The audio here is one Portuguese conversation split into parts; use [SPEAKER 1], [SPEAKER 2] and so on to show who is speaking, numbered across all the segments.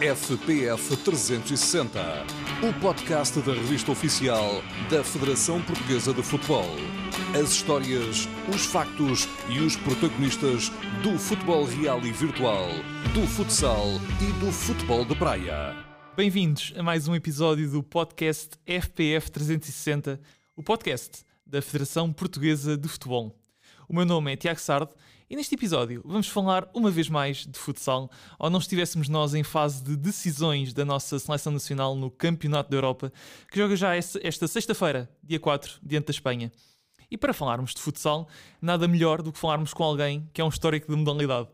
[SPEAKER 1] FPF 360, o podcast da revista oficial da Federação Portuguesa de Futebol. As histórias, os factos e os protagonistas do futebol real e virtual, do futsal e do futebol de praia.
[SPEAKER 2] Bem-vindos a mais um episódio do podcast FPF 360, o podcast da Federação Portuguesa de Futebol. O meu nome é Tiago Sardo e neste episódio vamos falar uma vez mais de futsal, ou não estivéssemos nós em fase de decisões da nossa seleção nacional no Campeonato da Europa, que joga já esta sexta-feira, dia 4, diante da Espanha. E para falarmos de futsal, nada melhor do que falarmos com alguém que é um histórico de modalidade.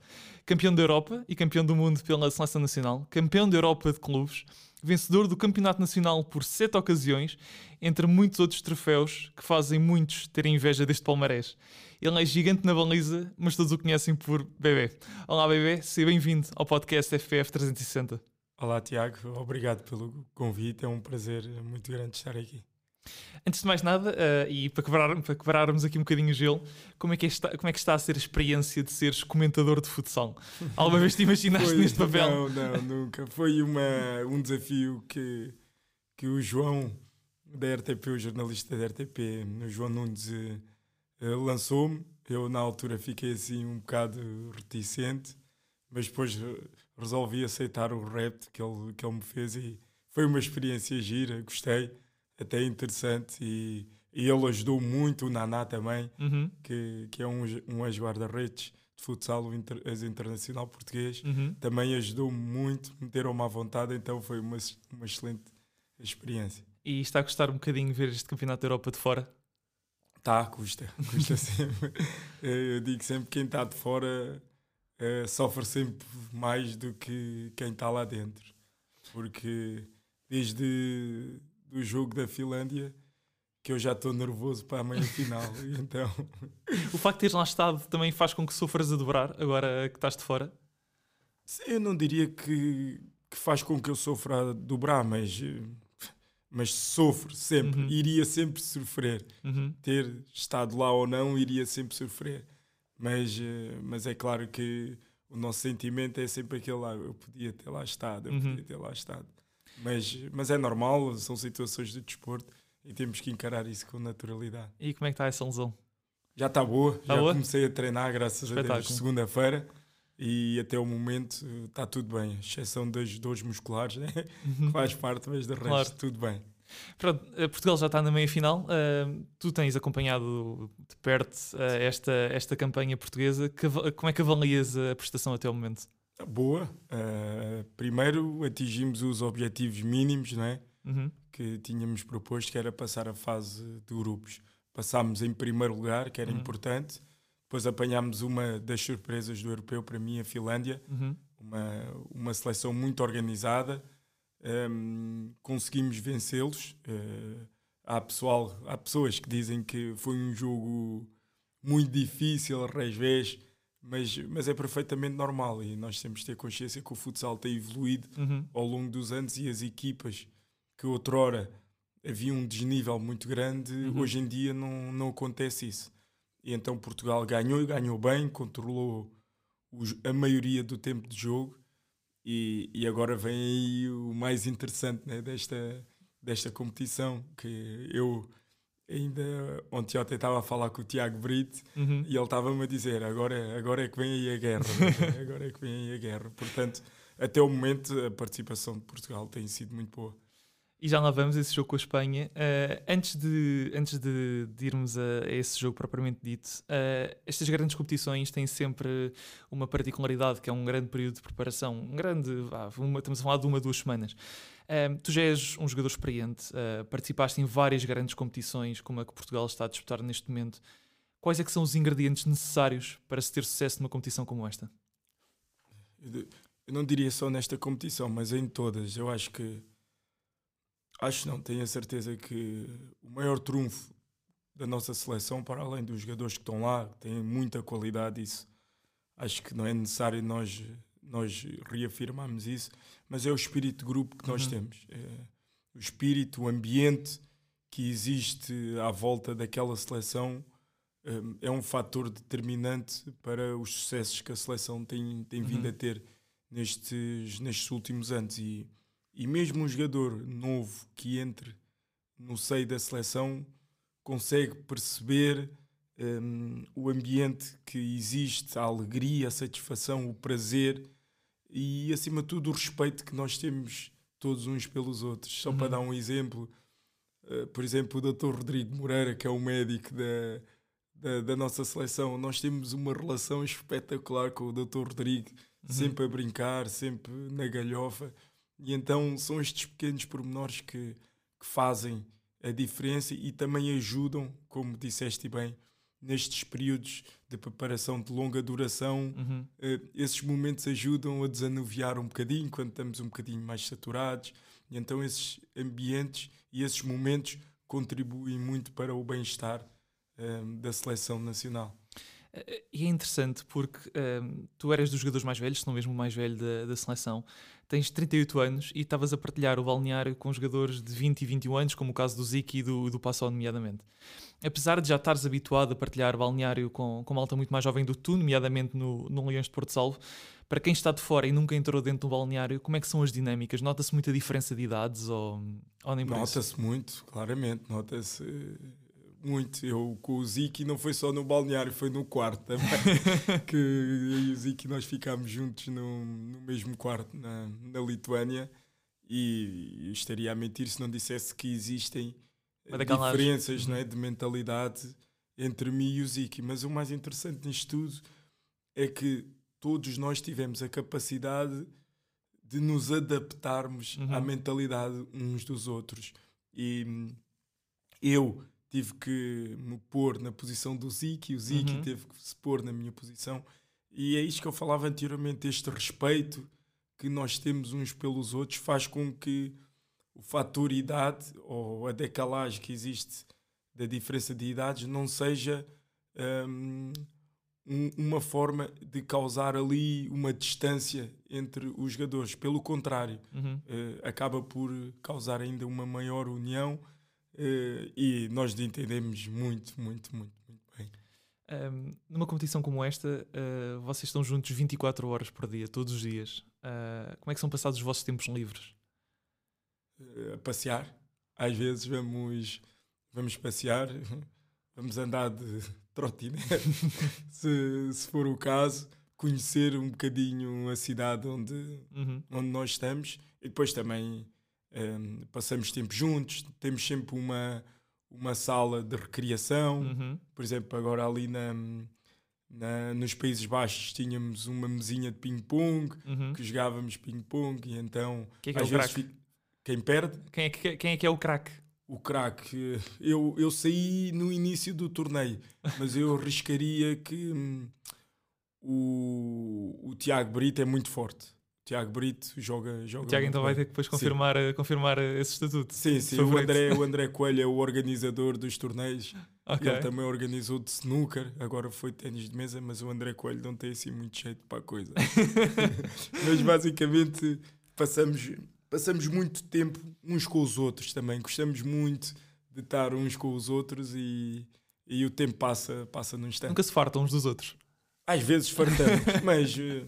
[SPEAKER 2] Campeão da Europa e campeão do mundo pela seleção nacional, campeão da Europa de clubes, vencedor do Campeonato Nacional por sete ocasiões, entre muitos outros troféus que fazem muitos terem inveja deste palmarés. Ele é gigante na baliza, mas todos o conhecem por Bebê. Olá, Bebê, seja bem-vindo ao podcast FPF 360.
[SPEAKER 3] Olá, Tiago, obrigado pelo convite, é um prazer muito grande estar aqui.
[SPEAKER 2] Antes de mais nada, uh, e para, quebrar, para quebrarmos aqui um bocadinho o gelo, como é, que está, como é que está a ser a experiência de seres comentador de futsal? Alguma vez te imaginaste
[SPEAKER 3] Foi,
[SPEAKER 2] neste papel?
[SPEAKER 3] Não, não, nunca. Foi uma, um desafio que, que o João da RTP, o jornalista da RTP, o João Nunes, uh, lançou-me. Eu, na altura, fiquei assim um bocado reticente, mas depois resolvi aceitar o rap que ele, que ele me fez e foi uma experiência gira, gostei até interessante e, e ele ajudou muito o Naná também,
[SPEAKER 2] uhum.
[SPEAKER 3] que, que é um, um ex-guarda-redes de futsal, inter, ex-internacional português,
[SPEAKER 2] uhum.
[SPEAKER 3] também ajudou muito, meteram-me à vontade, então foi uma, uma excelente experiência.
[SPEAKER 2] E está a gostar um bocadinho ver este campeonato da Europa de fora?
[SPEAKER 3] Tá, custa, custa sempre. Eu digo sempre que quem está de fora uh, sofre sempre mais do que quem está lá dentro, porque desde do jogo da Finlândia que eu já estou nervoso para a meia final. então...
[SPEAKER 2] O facto de teres lá estado também faz com que sofras a dobrar agora que estás de fora?
[SPEAKER 3] Eu não diria que, que faz com que eu sofra a dobrar, mas, mas sofro sempre.
[SPEAKER 2] Uhum.
[SPEAKER 3] Iria sempre sofrer.
[SPEAKER 2] Uhum.
[SPEAKER 3] Ter estado lá ou não, iria sempre sofrer. Mas, mas é claro que o nosso sentimento é sempre aquele lá. Eu podia ter lá estado, eu
[SPEAKER 2] Uhum.
[SPEAKER 3] podia ter lá estado. Mas, mas é normal, são situações de desporto e temos que encarar isso com naturalidade.
[SPEAKER 2] E como é que está essa lesão?
[SPEAKER 3] Já está boa,
[SPEAKER 2] Tá
[SPEAKER 3] já
[SPEAKER 2] boa?
[SPEAKER 3] comecei a treinar, graças a Deus,
[SPEAKER 2] Espetáculo.
[SPEAKER 3] segunda-feira e até o momento está tudo bem, exceção das dores musculares, né? que faz parte, mas de resto
[SPEAKER 2] Claro.
[SPEAKER 3] tudo bem.
[SPEAKER 2] Pronto, eh, Portugal já está na meia final. Uh, tu tens acompanhado de perto uh, esta, esta campanha portuguesa. Que, como é que avalias a prestação até o momento?
[SPEAKER 3] Boa, uh, primeiro atingimos os objetivos mínimos não é?
[SPEAKER 2] Uhum.
[SPEAKER 3] que tínhamos proposto, que era passar a fase de grupos. Passámos em primeiro lugar, que era
[SPEAKER 2] Uhum.
[SPEAKER 3] importante. Depois apanhámos uma das surpresas do europeu para mim, a Finlândia.
[SPEAKER 2] Uhum.
[SPEAKER 3] uma, uma seleção muito organizada, Hum, conseguimos vencê-los. Eh, há, pessoal, há pessoas que dizem que foi um jogo muito difícil, revés, mas, mas é perfeitamente normal e nós temos de ter consciência que o futsal tem evoluído
[SPEAKER 2] Uhum.
[SPEAKER 3] ao longo dos anos e as equipas que outrora havia um desnível muito grande, hoje em dia não, não acontece isso. E então Portugal ganhou e ganhou bem, controlou os- a maioria do tempo de jogo e, e agora vem aí o mais interessante né, desta, desta competição, que eu ainda ontem ontem estava a falar com o Tiago Brito
[SPEAKER 2] Uhum.
[SPEAKER 3] e ele estava-me a dizer agora, agora é que vem aí a guerra, né? agora é que vem aí a guerra. Portanto, até o momento a participação de Portugal tem sido muito boa.
[SPEAKER 2] E já lá vamos esse jogo com a Espanha. Uh, antes de, antes de, irmos a, a esse jogo propriamente dito, uh, estas grandes competições têm sempre uma particularidade, que é um grande período de preparação. Um grande, vá, uma, estamos a falar de uma, duas semanas. Uh, tu já és um jogador experiente, uh, participaste em várias grandes competições, como a que Portugal está a disputar neste momento. Quais é que são os ingredientes necessários para se ter sucesso numa competição como esta?
[SPEAKER 3] Eu não diria só nesta competição, mas em todas. Eu acho que. Acho não, tenho a certeza que o maior trunfo da nossa seleção, para além dos jogadores que estão lá, que têm muita qualidade, isso acho que não é necessário nós, nós reafirmarmos isso, mas é o espírito de grupo que nós
[SPEAKER 2] Uhum.
[SPEAKER 3] temos. É o espírito, o ambiente que existe à volta daquela seleção hum, é um fator determinante para os sucessos que a seleção tem, tem vindo
[SPEAKER 2] Uhum.
[SPEAKER 3] a ter nestes, nestes últimos anos. E, e mesmo um jogador novo que entre no seio da seleção consegue perceber um, o ambiente que existe, a alegria, a satisfação, o prazer e, acima de tudo, o respeito que nós temos todos uns pelos outros. Só uhum. para dar um exemplo, uh, por exemplo, o Dr. Rodrigo Moreira, que é o médico da, da, da, nossa seleção, nós temos uma relação espetacular com o Dr. Rodrigo, uhum. sempre a brincar, sempre na galhofa. E então são estes pequenos pormenores que, que fazem a diferença e também ajudam, como disseste bem, nestes períodos de preparação de longa duração, uhum. uh, esses momentos ajudam a desanuviar um bocadinho quando estamos um bocadinho mais saturados. E então esses ambientes e esses momentos contribuem muito para o bem-estar uh, da seleção nacional.
[SPEAKER 2] E é interessante porque um, tu eras dos jogadores mais velhos, se não mesmo o mais velho da, da seleção, tens 38 anos e estavas a partilhar o balneário com jogadores de 20 e 21 anos, como o caso do Ziki e do, do Passau, nomeadamente. Apesar de já estares habituado a partilhar balneário com, com uma alta muito mais jovem do que tu, nomeadamente no, no Leões de Porto Salvo, para quem está de fora e nunca entrou dentro do balneário, como é que são as dinâmicas? Nota-se muita diferença de idades ou, ou nem
[SPEAKER 3] Nota-se muito, claramente. Nota-se muito. Eu com o Ziki não foi só no balneário, foi no quarto também. que eu e o Ziki nós ficámos juntos no, no mesmo quarto na, na Lituânia. E estaria a mentir se não dissesse que existem diferenças uhum. é, de mentalidade entre mim e o Ziki. Mas o mais interessante nisto tudo é que todos nós tivemos a capacidade de nos adaptarmos uhum. à mentalidade uns dos outros. E eu tive que me pôr na posição do Ziki, o Ziki uhum. teve que se pôr na minha posição. E é isto que eu falava anteriormente: este respeito que nós temos uns pelos outros faz com que o fator idade ou a decalagem que existe da diferença de idades não seja um, uma forma de causar ali uma distância entre os jogadores. Pelo contrário, uhum. uh, acaba por causar ainda uma maior união Uh, e nós entendemos muito, muito, muito, muito bem.
[SPEAKER 2] Um, numa competição como esta, uh, vocês estão juntos 24 horas por dia, todos os dias. Uh, como é que são passados os vossos tempos livres?
[SPEAKER 3] a passear. Às vezes vamos, vamos passear, vamos andar de trotinete, se, se for o caso, conhecer um bocadinho a cidade onde, uhum. onde nós estamos e depois também um, passamos tempo juntos, temos sempre uma, uma sala de recreação. Uhum. Por exemplo, agora ali na, na, nos Países Baixos tínhamos uma mesinha de ping-pong, uhum. que jogávamos ping-pong, e então
[SPEAKER 2] quem é, que é o vezes
[SPEAKER 3] quem perde.
[SPEAKER 2] Quem é que, quem é, que é o craque?
[SPEAKER 3] O craque, eu, eu saí no início do torneio, mas eu arriscaria que hum, o, o Tiago Brito é muito forte. Tiago Brito joga. joga
[SPEAKER 2] o Tiago então vai ter que depois confirmar, confirmar esse estatuto.
[SPEAKER 3] Sim, sim. O André, o André Coelho é o organizador dos torneios. Okay. Ele também organizou de snooker. Agora foi ténis de mesa, mas o André Coelho não tem assim muito jeito para a coisa. mas basicamente passamos, passamos muito tempo uns com os outros também. Gostamos muito de estar uns com os outros e, e o tempo passa, passa num instante.
[SPEAKER 2] Nunca se fartam uns dos outros.
[SPEAKER 3] Às vezes fartamos, mas eh,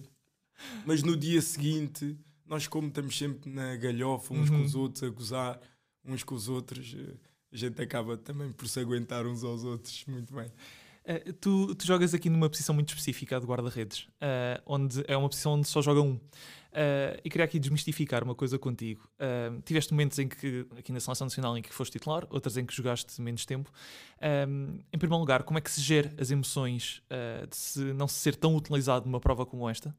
[SPEAKER 3] mas no dia seguinte, nós, como estamos sempre na galhofa uns uhum. com os outros, a gozar uns com os outros, eh, a gente acaba também por se aguentar uns aos outros muito bem.
[SPEAKER 2] Uh, tu, tu, jogas aqui numa posição muito específica de guarda-redes, uh, onde é uma posição onde só joga um. Uh, e queria aqui desmistificar uma coisa contigo. tiveste momentos em que, aqui na Seleção Nacional, em que foste titular, outros em que jogaste menos tempo. em primeiro lugar, como é que se gera as emoções de se não se ser tão utilizado numa prova como esta?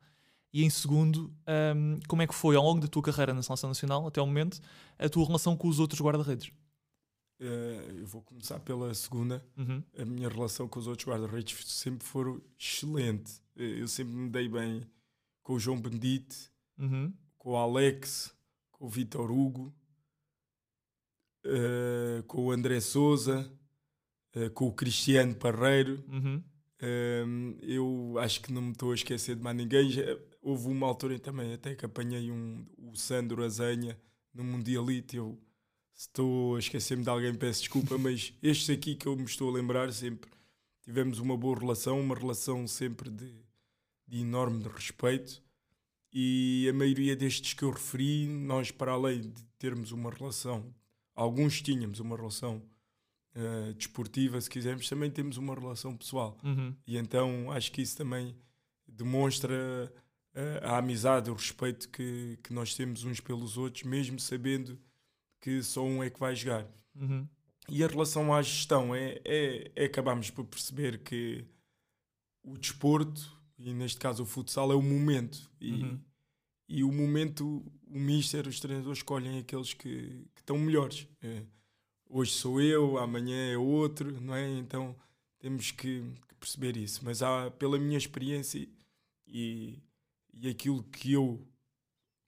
[SPEAKER 2] E em segundo, um, como é que foi ao longo da tua carreira na Seleção Nacional, até o momento, a tua relação com os outros guarda-redes?
[SPEAKER 3] Uh, eu vou começar pela segunda. Uhum. A minha relação com os outros guarda-redes sempre foi excelente. Eh, eu sempre me dei bem com o João Bendite, uhum. com o Alex, com o Vitor Hugo, uh, com o André Souza, uh, com o Cristiano Parreiro. Uhum. eu acho que não me estou a esquecer de mais ninguém. Houve uma altura também até que apanhei um, o Sandro Azenha no Mundialite. Eu estou a esquecer-me de alguém, peço desculpa, mas estes aqui que eu me estou a lembrar sempre tivemos uma boa relação, uma relação sempre de, de enorme respeito. e a maioria destes que eu referi, nós, para além de termos uma relação, alguns tínhamos uma relação uh, desportiva, se quisermos, também temos uma relação pessoal.
[SPEAKER 2] Uhum.
[SPEAKER 3] E então acho que isso também demonstra a amizade, o respeito que, que nós temos uns pelos outros, mesmo sabendo que só um é que vai jogar.
[SPEAKER 2] Uhum.
[SPEAKER 3] E a relação à gestão é, é, é acabarmos por perceber que o desporto, e neste caso o futsal, é o momento. E,
[SPEAKER 2] Uhum.
[SPEAKER 3] e o momento, o Mister, os treinadores escolhem aqueles que, que estão melhores. É, hoje sou eu, amanhã é outro, não é? Então temos que, que perceber isso. Mas há, pela minha experiência e, e aquilo que eu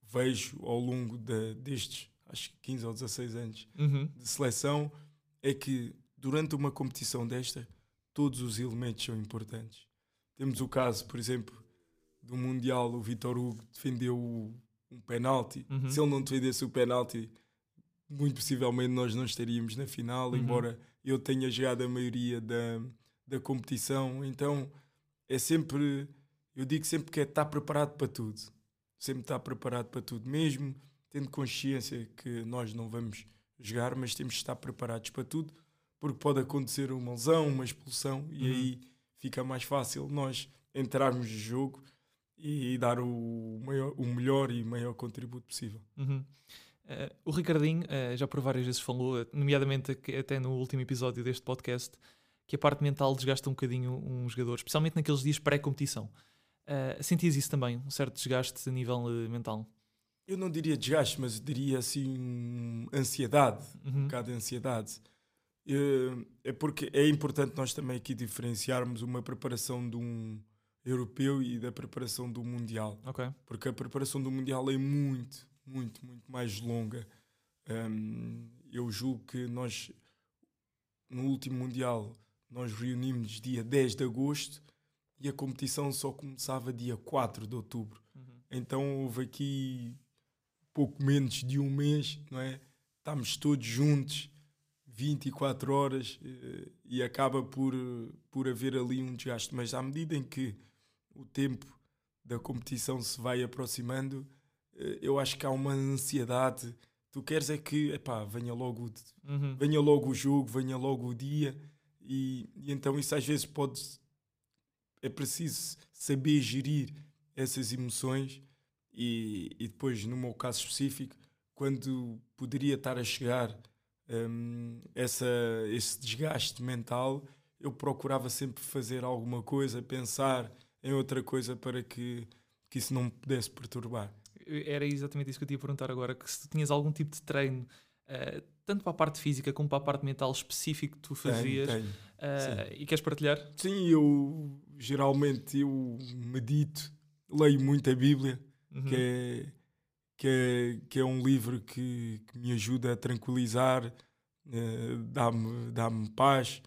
[SPEAKER 3] vejo ao longo de, destes, acho que 15 ou 16 anos
[SPEAKER 2] Uhum.
[SPEAKER 3] de seleção, é que durante uma competição desta, todos os elementos são importantes. Temos o caso, por exemplo, do Mundial, o Vitor Hugo defendeu um penalti.
[SPEAKER 2] Uhum.
[SPEAKER 3] Se ele não defendesse o penalti, muito possivelmente nós não estaríamos na final,
[SPEAKER 2] Uhum.
[SPEAKER 3] embora eu tenha jogado a maioria da, da competição. Então é sempre, eu digo sempre que é estar preparado para tudo. Sempre estar preparado para tudo, mesmo tendo consciência que nós não vamos jogar, mas temos de estar preparados para tudo, porque pode acontecer uma lesão, uma expulsão, e
[SPEAKER 2] Uhum.
[SPEAKER 3] aí fica mais fácil nós entrarmos no jogo e dar o, maior, o melhor e maior contributo possível.
[SPEAKER 2] Uhum. Eh, o Ricardinho eh, já por várias vezes falou, nomeadamente até no último episódio deste podcast, que a parte mental desgasta um bocadinho um jogador, especialmente naqueles dias pré-competição. Uh, sentias isso também, um certo desgaste a nível eh, mental?
[SPEAKER 3] Eu não diria desgaste, mas diria assim um, ansiedade, um
[SPEAKER 2] Uhum.
[SPEAKER 3] bocado de ansiedade. É, é porque é importante nós também aqui diferenciarmos uma preparação de um europeu e da preparação do mundial.
[SPEAKER 2] Ok.
[SPEAKER 3] porque a preparação do Mundial é muito, muito, muito mais longa. Hum, eu julgo que nós, no último Mundial, nós reunimos dia 10 de agosto e a competição só começava dia 4 de outubro.
[SPEAKER 2] Uhum.
[SPEAKER 3] Então houve aqui pouco menos de um mês, não é? Estamos todos juntos 24 horas eh, e acaba por, por haver ali um desgaste. Mas à medida em que o tempo da competição se vai aproximando, eh, eu acho que há uma ansiedade. Tu queres é que epá, venha, logo,
[SPEAKER 2] Uhum.
[SPEAKER 3] venha logo o jogo, venha logo o dia, e, e então isso às vezes pode. É preciso saber gerir essas emoções, e, e depois, no meu caso específico, quando poderia estar a chegar hum, essa, esse desgaste mental, eu procurava sempre fazer alguma coisa, pensar em outra coisa para que, que isso não me pudesse perturbar.
[SPEAKER 2] Era exatamente isso que eu te ia perguntar agora, que se tu tinhas algum tipo de treino, eh, tanto para a parte física como para a parte mental específico que tu fazias,
[SPEAKER 3] Tenho, tenho.
[SPEAKER 2] Eh, e queres partilhar?
[SPEAKER 3] Sim, eu geralmente eu medito, leio muito a Bíblia,
[SPEAKER 2] Uhum.
[SPEAKER 3] que, é, que, é, que é um livro que, que me ajuda a tranquilizar, eh, dá-me dá paz.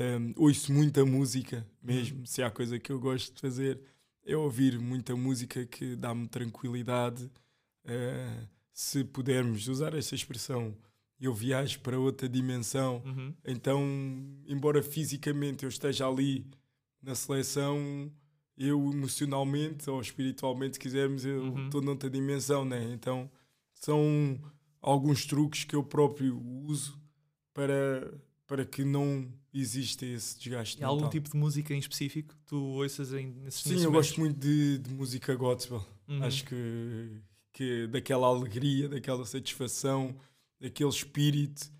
[SPEAKER 3] Um, ouço muita música mesmo, se há coisa que eu gosto de fazer é ouvir muita música que dá-me tranquilidade. Eh, se pudermos usar essa expressão, eu viajo para outra dimensão.
[SPEAKER 2] Uhum.
[SPEAKER 3] Então, embora fisicamente eu esteja ali na seleção, eu emocionalmente ou espiritualmente, se quisermos, eu
[SPEAKER 2] Uhum.
[SPEAKER 3] estou noutra dimensão, né? Então, são alguns truques que eu próprio uso para, para que não exista esse desgaste.
[SPEAKER 2] E há algum tipo de música em específico que tu ouças em, nesses
[SPEAKER 3] Sim,
[SPEAKER 2] nesses
[SPEAKER 3] eu gosto muito de, de música gospel.
[SPEAKER 2] Uhum.
[SPEAKER 3] Acho que, que daquela alegria, daquela satisfação, daquele espírito,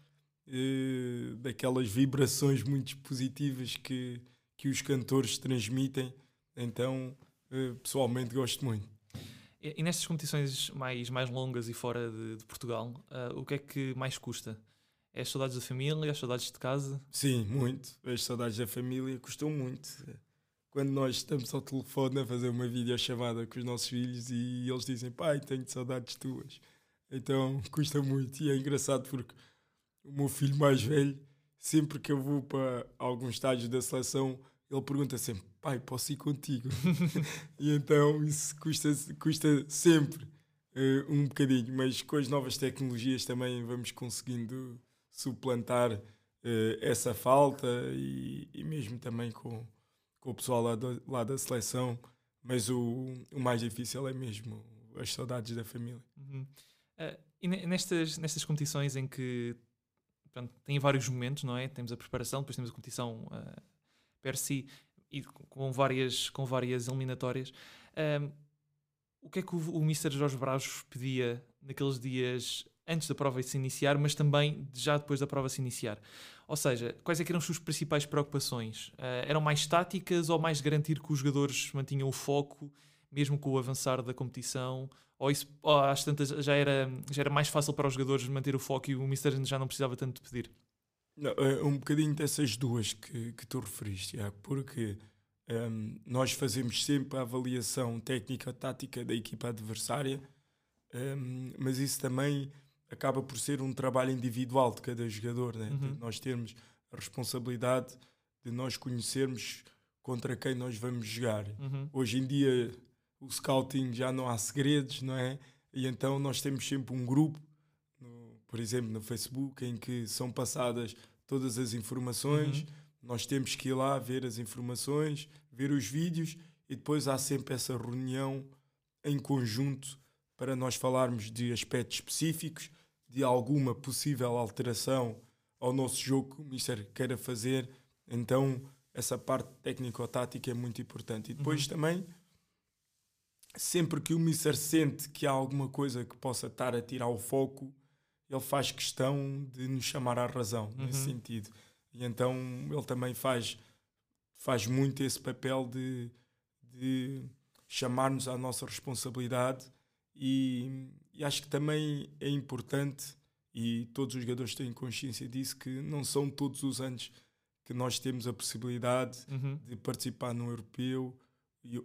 [SPEAKER 3] eh, daquelas vibrações muito positivas que, que os cantores transmitem. Então, eh, pessoalmente, gosto muito.
[SPEAKER 2] E, e nestas competições mais, mais longas e fora de, de Portugal, ah, o que é que mais custa? É as saudades da família, as saudades de casa?
[SPEAKER 3] Sim, muito. As saudades da família custam muito. Quando nós estamos ao telefone a fazer uma videochamada com os nossos filhos e eles dizem, pai, tenho saudades tuas. Então custa muito. E é engraçado porque o meu filho mais velho, sempre que eu vou para algum estágio da seleção, ele pergunta sempre, pai, posso ir contigo? e então isso custa, custa sempre eh, um bocadinho. Mas com as novas tecnologias também vamos conseguindo suplantar eh, essa falta e, e mesmo também com, com o pessoal lá, do- lá da seleção. Mas o, o mais difícil é mesmo as saudades da família.
[SPEAKER 2] Uhum. Uh, e nestas, nestas competições em que pronto, tem vários momentos, não é? Temos a preparação, depois temos a competição uh, per si e com várias, com várias eliminatórias. Um, o que é que o, o Mr. Jorge Brazos pedia naqueles dias antes da prova se iniciar, mas também já depois da prova se iniciar? Ou seja, quais é eram as suas principais preocupações? Uh, eram mais táticas ou mais garantir que os jogadores mantinham o foco, mesmo com o avançar da competição? Ou, isso, ou às tantas já era, já era mais fácil para os jogadores manter o foco e o Mr. já não precisava tanto de pedir?
[SPEAKER 3] Não, é um bocadinho dessas duas que, que tu referiste, Tiago, porque um, nós fazemos sempre a avaliação técnica-tática da equipa adversária, um, mas isso também acaba por ser um trabalho individual de cada jogador, né? Uhum. de nós termos a responsabilidade de nós conhecermos contra quem nós vamos jogar. Uhum. Hoje em dia o scouting já não há segredos, não é? E então nós temos sempre um grupo por exemplo, no Facebook, em que são passadas todas as informações. Uhum. Nós temos que ir lá ver as informações, ver os vídeos e depois há sempre essa reunião em conjunto para nós falarmos de aspectos específicos, de alguma possível alteração ao nosso jogo que o Mister queira fazer. Então, essa parte técnico-tática é muito importante. E depois uhum. também, sempre que o Mister sente que há alguma coisa que possa estar a tirar o foco, ele faz questão de nos chamar à razão uhum. nesse sentido. E então ele também faz, faz muito esse papel de, de chamar-nos à nossa responsabilidade e, e, acho que também é importante e todos os jogadores têm consciência disso que não são todos os anos que nós temos a possibilidade uhum. de participar no europeu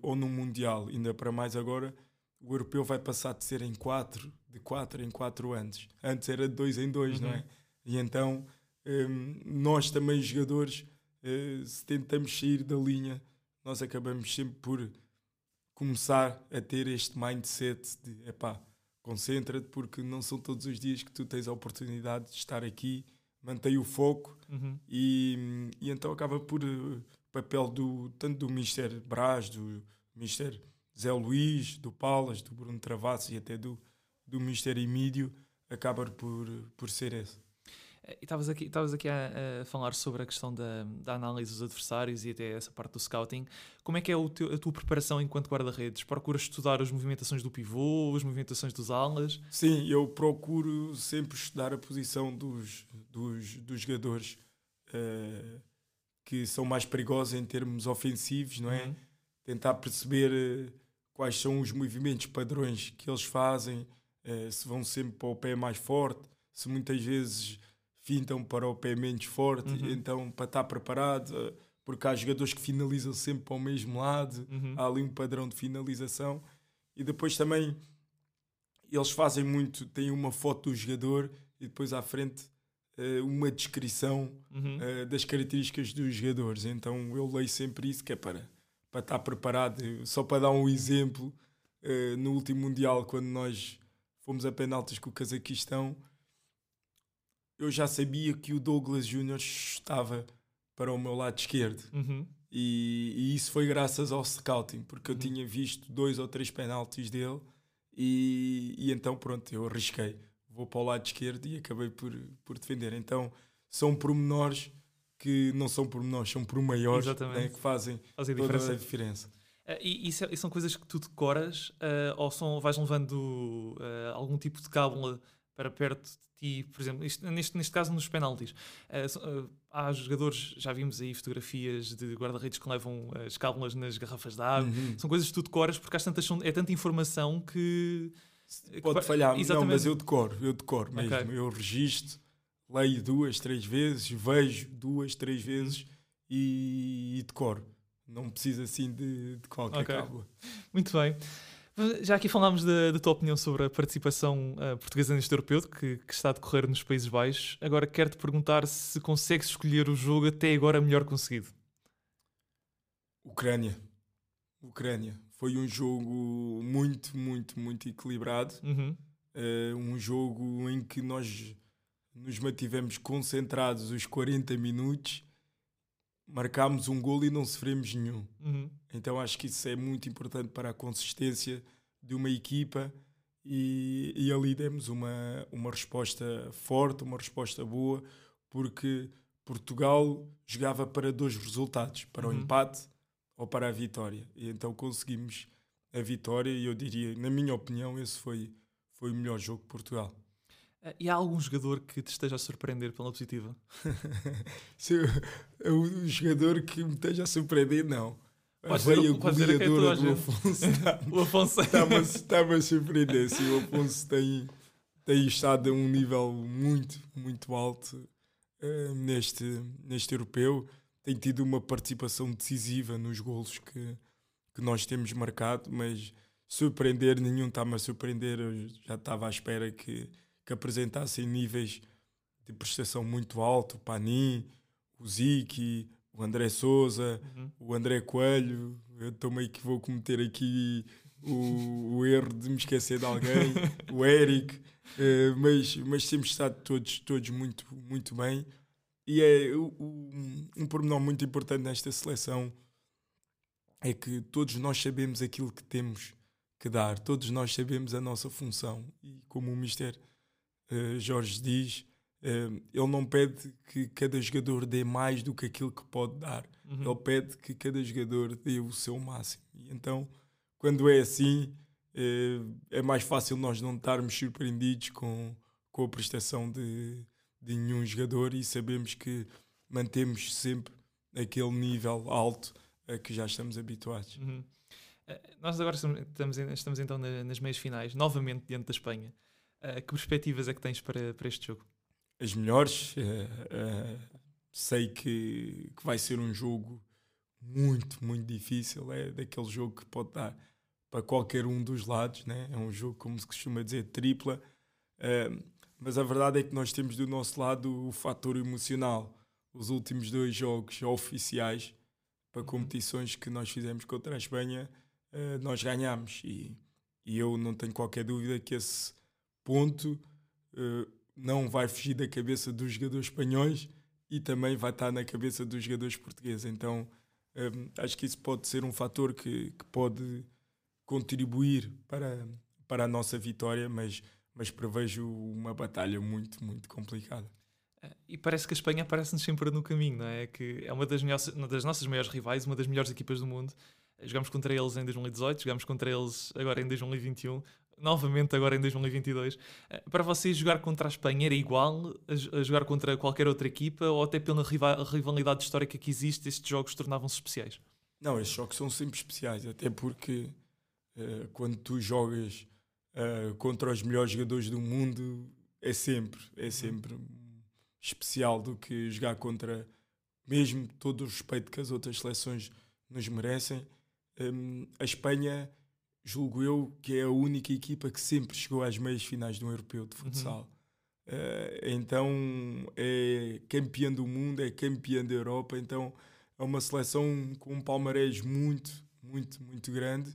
[SPEAKER 3] ou no mundial ainda para mais agora o europeu vai passar de ser em 4, de 4 em 4 anos. Antes era de 2 em 2, uhum. não é? E então um, nós também, jogadores, uh, se tentamos sair da linha, nós acabamos sempre por começar a ter este mindset de epá, concentra-te porque não são todos os dias que tu tens a oportunidade de estar aqui, mantém o foco uhum. e, e então acaba por uh, papel do tanto do Mister Brás, do Mister Zé Luís, do Palas, do Bruno Travassos e até do, do Mister Emílio, acaba por, por ser esse.
[SPEAKER 2] Eh, estavas aqui, estavas aqui a, a, falar sobre a questão da, da análise dos adversários e até essa parte do scouting. Como é que é teu, a tua preparação enquanto guarda-redes? Procuras estudar as movimentações do pivô, as movimentações dos alas?
[SPEAKER 3] Sim, eu procuro sempre estudar a posição dos, dos, dos jogadores uh, que são mais perigosos em termos ofensivos, não é? Uhum. Tentar perceber uh, quais são os movimentos padrões que eles fazem, eh, se vão sempre para o pé mais forte, se muitas vezes fintam para o pé menos forte, uhum. então para estar preparado, eh, porque há jogadores que finalizam sempre para o mesmo lado, uhum. há ali um padrão de finalização, e depois também eles fazem muito, têm uma foto do jogador e depois à frente uh, uma descrição uhum. uh, das características dos jogadores. Então eu leio sempre isso que é para para estar preparado. Só para dar um exemplo, uh, no último Mundial, quando nós fomos a penaltis com o Cazaquistão, eu já sabia que o Douglas Júnior estava para o meu lado esquerdo. Uhum. E, e, isso foi graças ao scouting, porque eu uhum. tinha visto dois ou três penaltis dele e, e, então pronto, eu arrisquei. Vou para o lado esquerdo e acabei por, por defender. Então são pormenores que não são por nós, são por maiores né, que fazem, fazem a diferença. Toda a diferença.
[SPEAKER 2] Uh, e, isso, é, e, são coisas que tu decoras uh, ou são, vais levando uh, algum tipo de cábula para perto de ti, por exemplo, isto, neste, neste caso nos penaltis. há jogadores, já vimos aí fotografias de guarda-redes que levam as cábulas nas garrafas de água. Uhum. São coisas que tu decoras porque há tantas, é tanta informação que.
[SPEAKER 3] Pode falhar, exatamente. não, mas eu decoro, eu decoro mesmo. Okay. Eu registro leio duas, três vezes, vejo duas, três vezes e, e decoro. Não precisa assim de, de qualquer okay. cábula.
[SPEAKER 2] Muito bem. Já aqui falámos da, da, tua opinião sobre a participação uh, portuguesa neste europeu, que, que, está a decorrer nos Países Baixos. Agora quero-te perguntar se consegues escolher o jogo até agora melhor conseguido.
[SPEAKER 3] Ucrânia. Ucrânia. Foi um jogo muito, muito, muito equilibrado. Uhum. Uh, um jogo em que nós nos mantivemos concentrados os 40 minutos, marcámos um gol e não sofremos nenhum. Uhum. Então acho que isso é muito importante para a consistência de uma equipa e, e ali demos uma, uma resposta forte, uma resposta boa, porque Portugal jogava para dois resultados, para uhum. o empate ou para a vitória. E então conseguimos a vitória e eu diria, na minha opinião, esse foi, foi o melhor jogo de Portugal.
[SPEAKER 2] Eh, e há algum jogador que te esteja a surpreender pela positiva?
[SPEAKER 3] o, o jogador que me esteja a surpreender, não. Pode Veio a goleadora do Afonso.
[SPEAKER 2] o Afonso
[SPEAKER 3] está-me a surpreender. Sim, o Afonso tem, tem estado a um nível muito, muito alto uh, neste, neste europeu. Tem tido uma participação decisiva nos golos que, que nós temos marcado, mas surpreender, nenhum está-me a surpreender. Eu já estava à espera que, que apresentassem níveis de prestação muito alto. O Panin, o Ziki, o André Souza, uhum. o André Coelho. Eu meio que vou cometer aqui o, o erro de me esquecer de alguém, o Eric, uh, mas, mas temos estado todos, todos muito, muito bem. E é o, um pormenor muito importante nesta seleção é que todos nós sabemos aquilo que temos que dar, todos nós sabemos a nossa função. E como o Mister uh, Jorge diz, ele não pede que cada jogador dê mais do que aquilo que pode dar. Uhum. Ele pede que cada jogador dê o seu máximo. E então, quando é assim, eh, é mais fácil nós não estarmos surpreendidos com, com a prestação de, de nenhum jogador e sabemos que mantemos sempre aquele nível alto a que já estamos habituados.
[SPEAKER 2] Uhum. Eh, nós agora estamos, estamos então nas meias finais, novamente diante da Espanha. Uh, que perspectivas é que tens para, para este jogo?
[SPEAKER 3] as melhores. Uh, uh, sei que, que vai ser um jogo muito, muito difícil. É daquele jogo que pode dar para qualquer um dos lados. Né? É um jogo, como se costuma dizer, tripla. Uh, mas a verdade é que nós temos do nosso lado o fator emocional. Os últimos dois jogos oficiais para uhum. competições que nós fizemos contra a Espanha, nós ganhamos. E, e eu não tenho qualquer dúvida que esse ponto não vai fugir da cabeça dos jogadores espanhóis e também vai estar na cabeça dos jogadores portugueses. Então um, acho que isso pode ser um fator que, que pode contribuir para, para a nossa vitória, mas, mas prevejo uma batalha muito, muito complicada.
[SPEAKER 2] Eh, e parece que a Espanha aparece-nos sempre no caminho, não é? Que é uma das, melhores, uma das nossas maiores rivais, uma das melhores equipas do mundo. Jogamos contra eles em 2018, jogamos contra eles agora em 2021 novamente agora em 2022. Eh, para vocês, jogar contra a Espanha era igual a jogar contra qualquer outra equipa ou até pela rivalidade histórica que existe, estes jogos tornavam-se especiais?
[SPEAKER 3] Não, estes jogos são sempre especiais, até porque uh, quando tu jogas uh, contra os melhores jogadores do mundo, é sempre, é uhum. sempre especial do que jogar contra, mesmo todo o respeito que as outras seleções nos merecem. Um, a Espanha julgo eu que é a única equipa que sempre chegou às meias finais de um europeu de futsal. Uhum. Uh, então é campeã do mundo, é campeã da Europa, então é uma seleção com um palmarés muito, muito, muito grande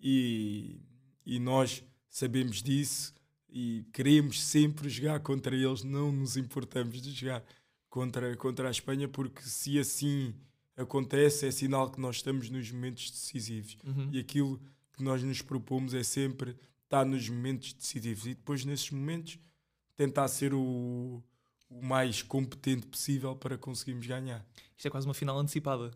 [SPEAKER 3] e, e nós sabemos disso e queremos sempre jogar contra eles, não nos importamos de jogar contra, contra a Espanha, porque se assim acontece, é sinal que nós estamos nos momentos decisivos. Uhum. E aquilo que nós nos propomos é sempre estar nos momentos decisivos e depois, nesses momentos, tentar ser o, o mais competente possível para conseguirmos ganhar.
[SPEAKER 2] Isto é quase uma final antecipada.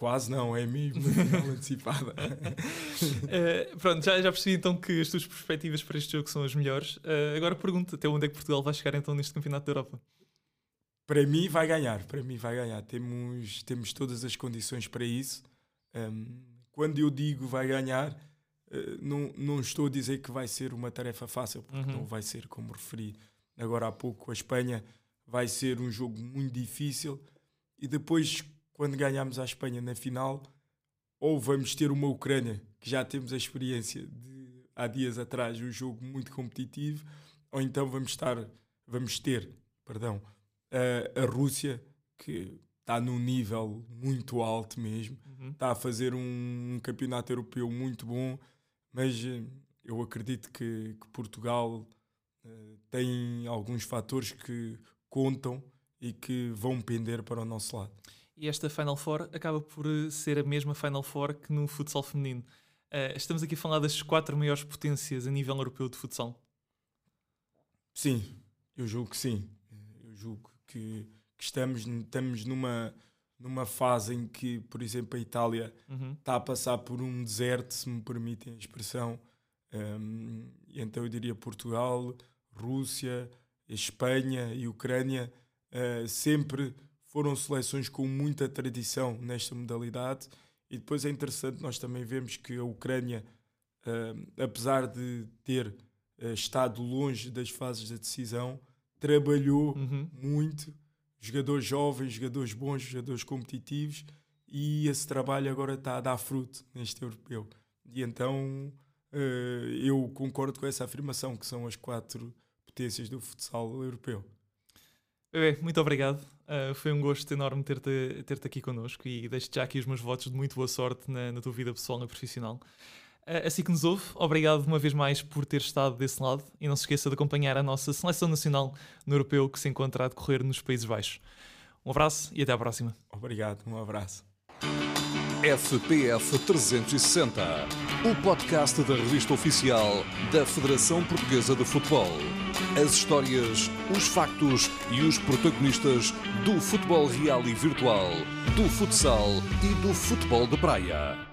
[SPEAKER 3] Quase não, é mesmo antecipada.
[SPEAKER 2] uh, pronto, já, já percebi então que as tuas perspectivas para este jogo são as melhores. Uh, agora pergunto até onde é que Portugal vai chegar então neste Campeonato da Europa?
[SPEAKER 3] Para mim vai ganhar, para mim vai ganhar. Temos, temos todas as condições para isso. Um, quando eu digo vai ganhar, uh, não, não estou a dizer que vai ser uma tarefa fácil, porque uhum. não vai ser, como referi agora há pouco, a Espanha vai ser um jogo muito difícil. E depois, quando ganharmos a Espanha na final, ou vamos ter uma Ucrânia, que já temos a experiência de há dias atrás, um jogo muito competitivo, ou então vamos estar, vamos ter, perdão, a, a Rússia, que está num nível muito alto mesmo, uhum. está a fazer um, um, campeonato europeu muito bom, mas eh, eu acredito que, que Portugal uh, tem alguns fatores que contam e que vão pender para o nosso lado.
[SPEAKER 2] E esta Final Four acaba por eh, ser a mesma Final Four que no futsal feminino. Uh, estamos aqui a falar das quatro maiores potências a nível europeu de futsal.
[SPEAKER 3] Sim, eu julgo que sim. Eu julgo que, que estamos, estamos numa, numa fase em que, por exemplo, a Itália
[SPEAKER 2] Uhum.
[SPEAKER 3] está a passar por um deserto, se me permitem a expressão. Um, e então eu diria Portugal, Rússia, Espanha e Ucrânia uh, sempre foram seleções com muita tradição nesta modalidade. E depois é interessante, nós também vemos que a Ucrânia, uh, apesar de ter uh, estado longe das fases da decisão, trabalhou
[SPEAKER 2] Uhum.
[SPEAKER 3] muito. Jogadores jovens, jogadores bons, jogadores competitivos, e esse trabalho agora está a dar fruto neste europeu. E então eh, eu concordo com essa afirmação, que são as quatro potências do futsal europeu.
[SPEAKER 2] Bebê, muito obrigado. Uh, foi um gosto enorme ter-te ter aqui connosco e deixo-te já aqui os meus votos de muito boa sorte na, na tua vida pessoal e profissional. Uh, assim que nos ouve, obrigado uma vez mais por ter estado desse lado e não se esqueça de acompanhar a nossa seleção nacional no europeu que se encontra a decorrer nos Países Baixos. Um abraço e até à próxima.
[SPEAKER 3] Obrigado, um abraço.
[SPEAKER 1] FPF 360, o podcast da revista oficial da Federação Portuguesa de Futebol. As histórias, os factos e os protagonistas do futebol real e virtual, do futsal e do futebol de praia.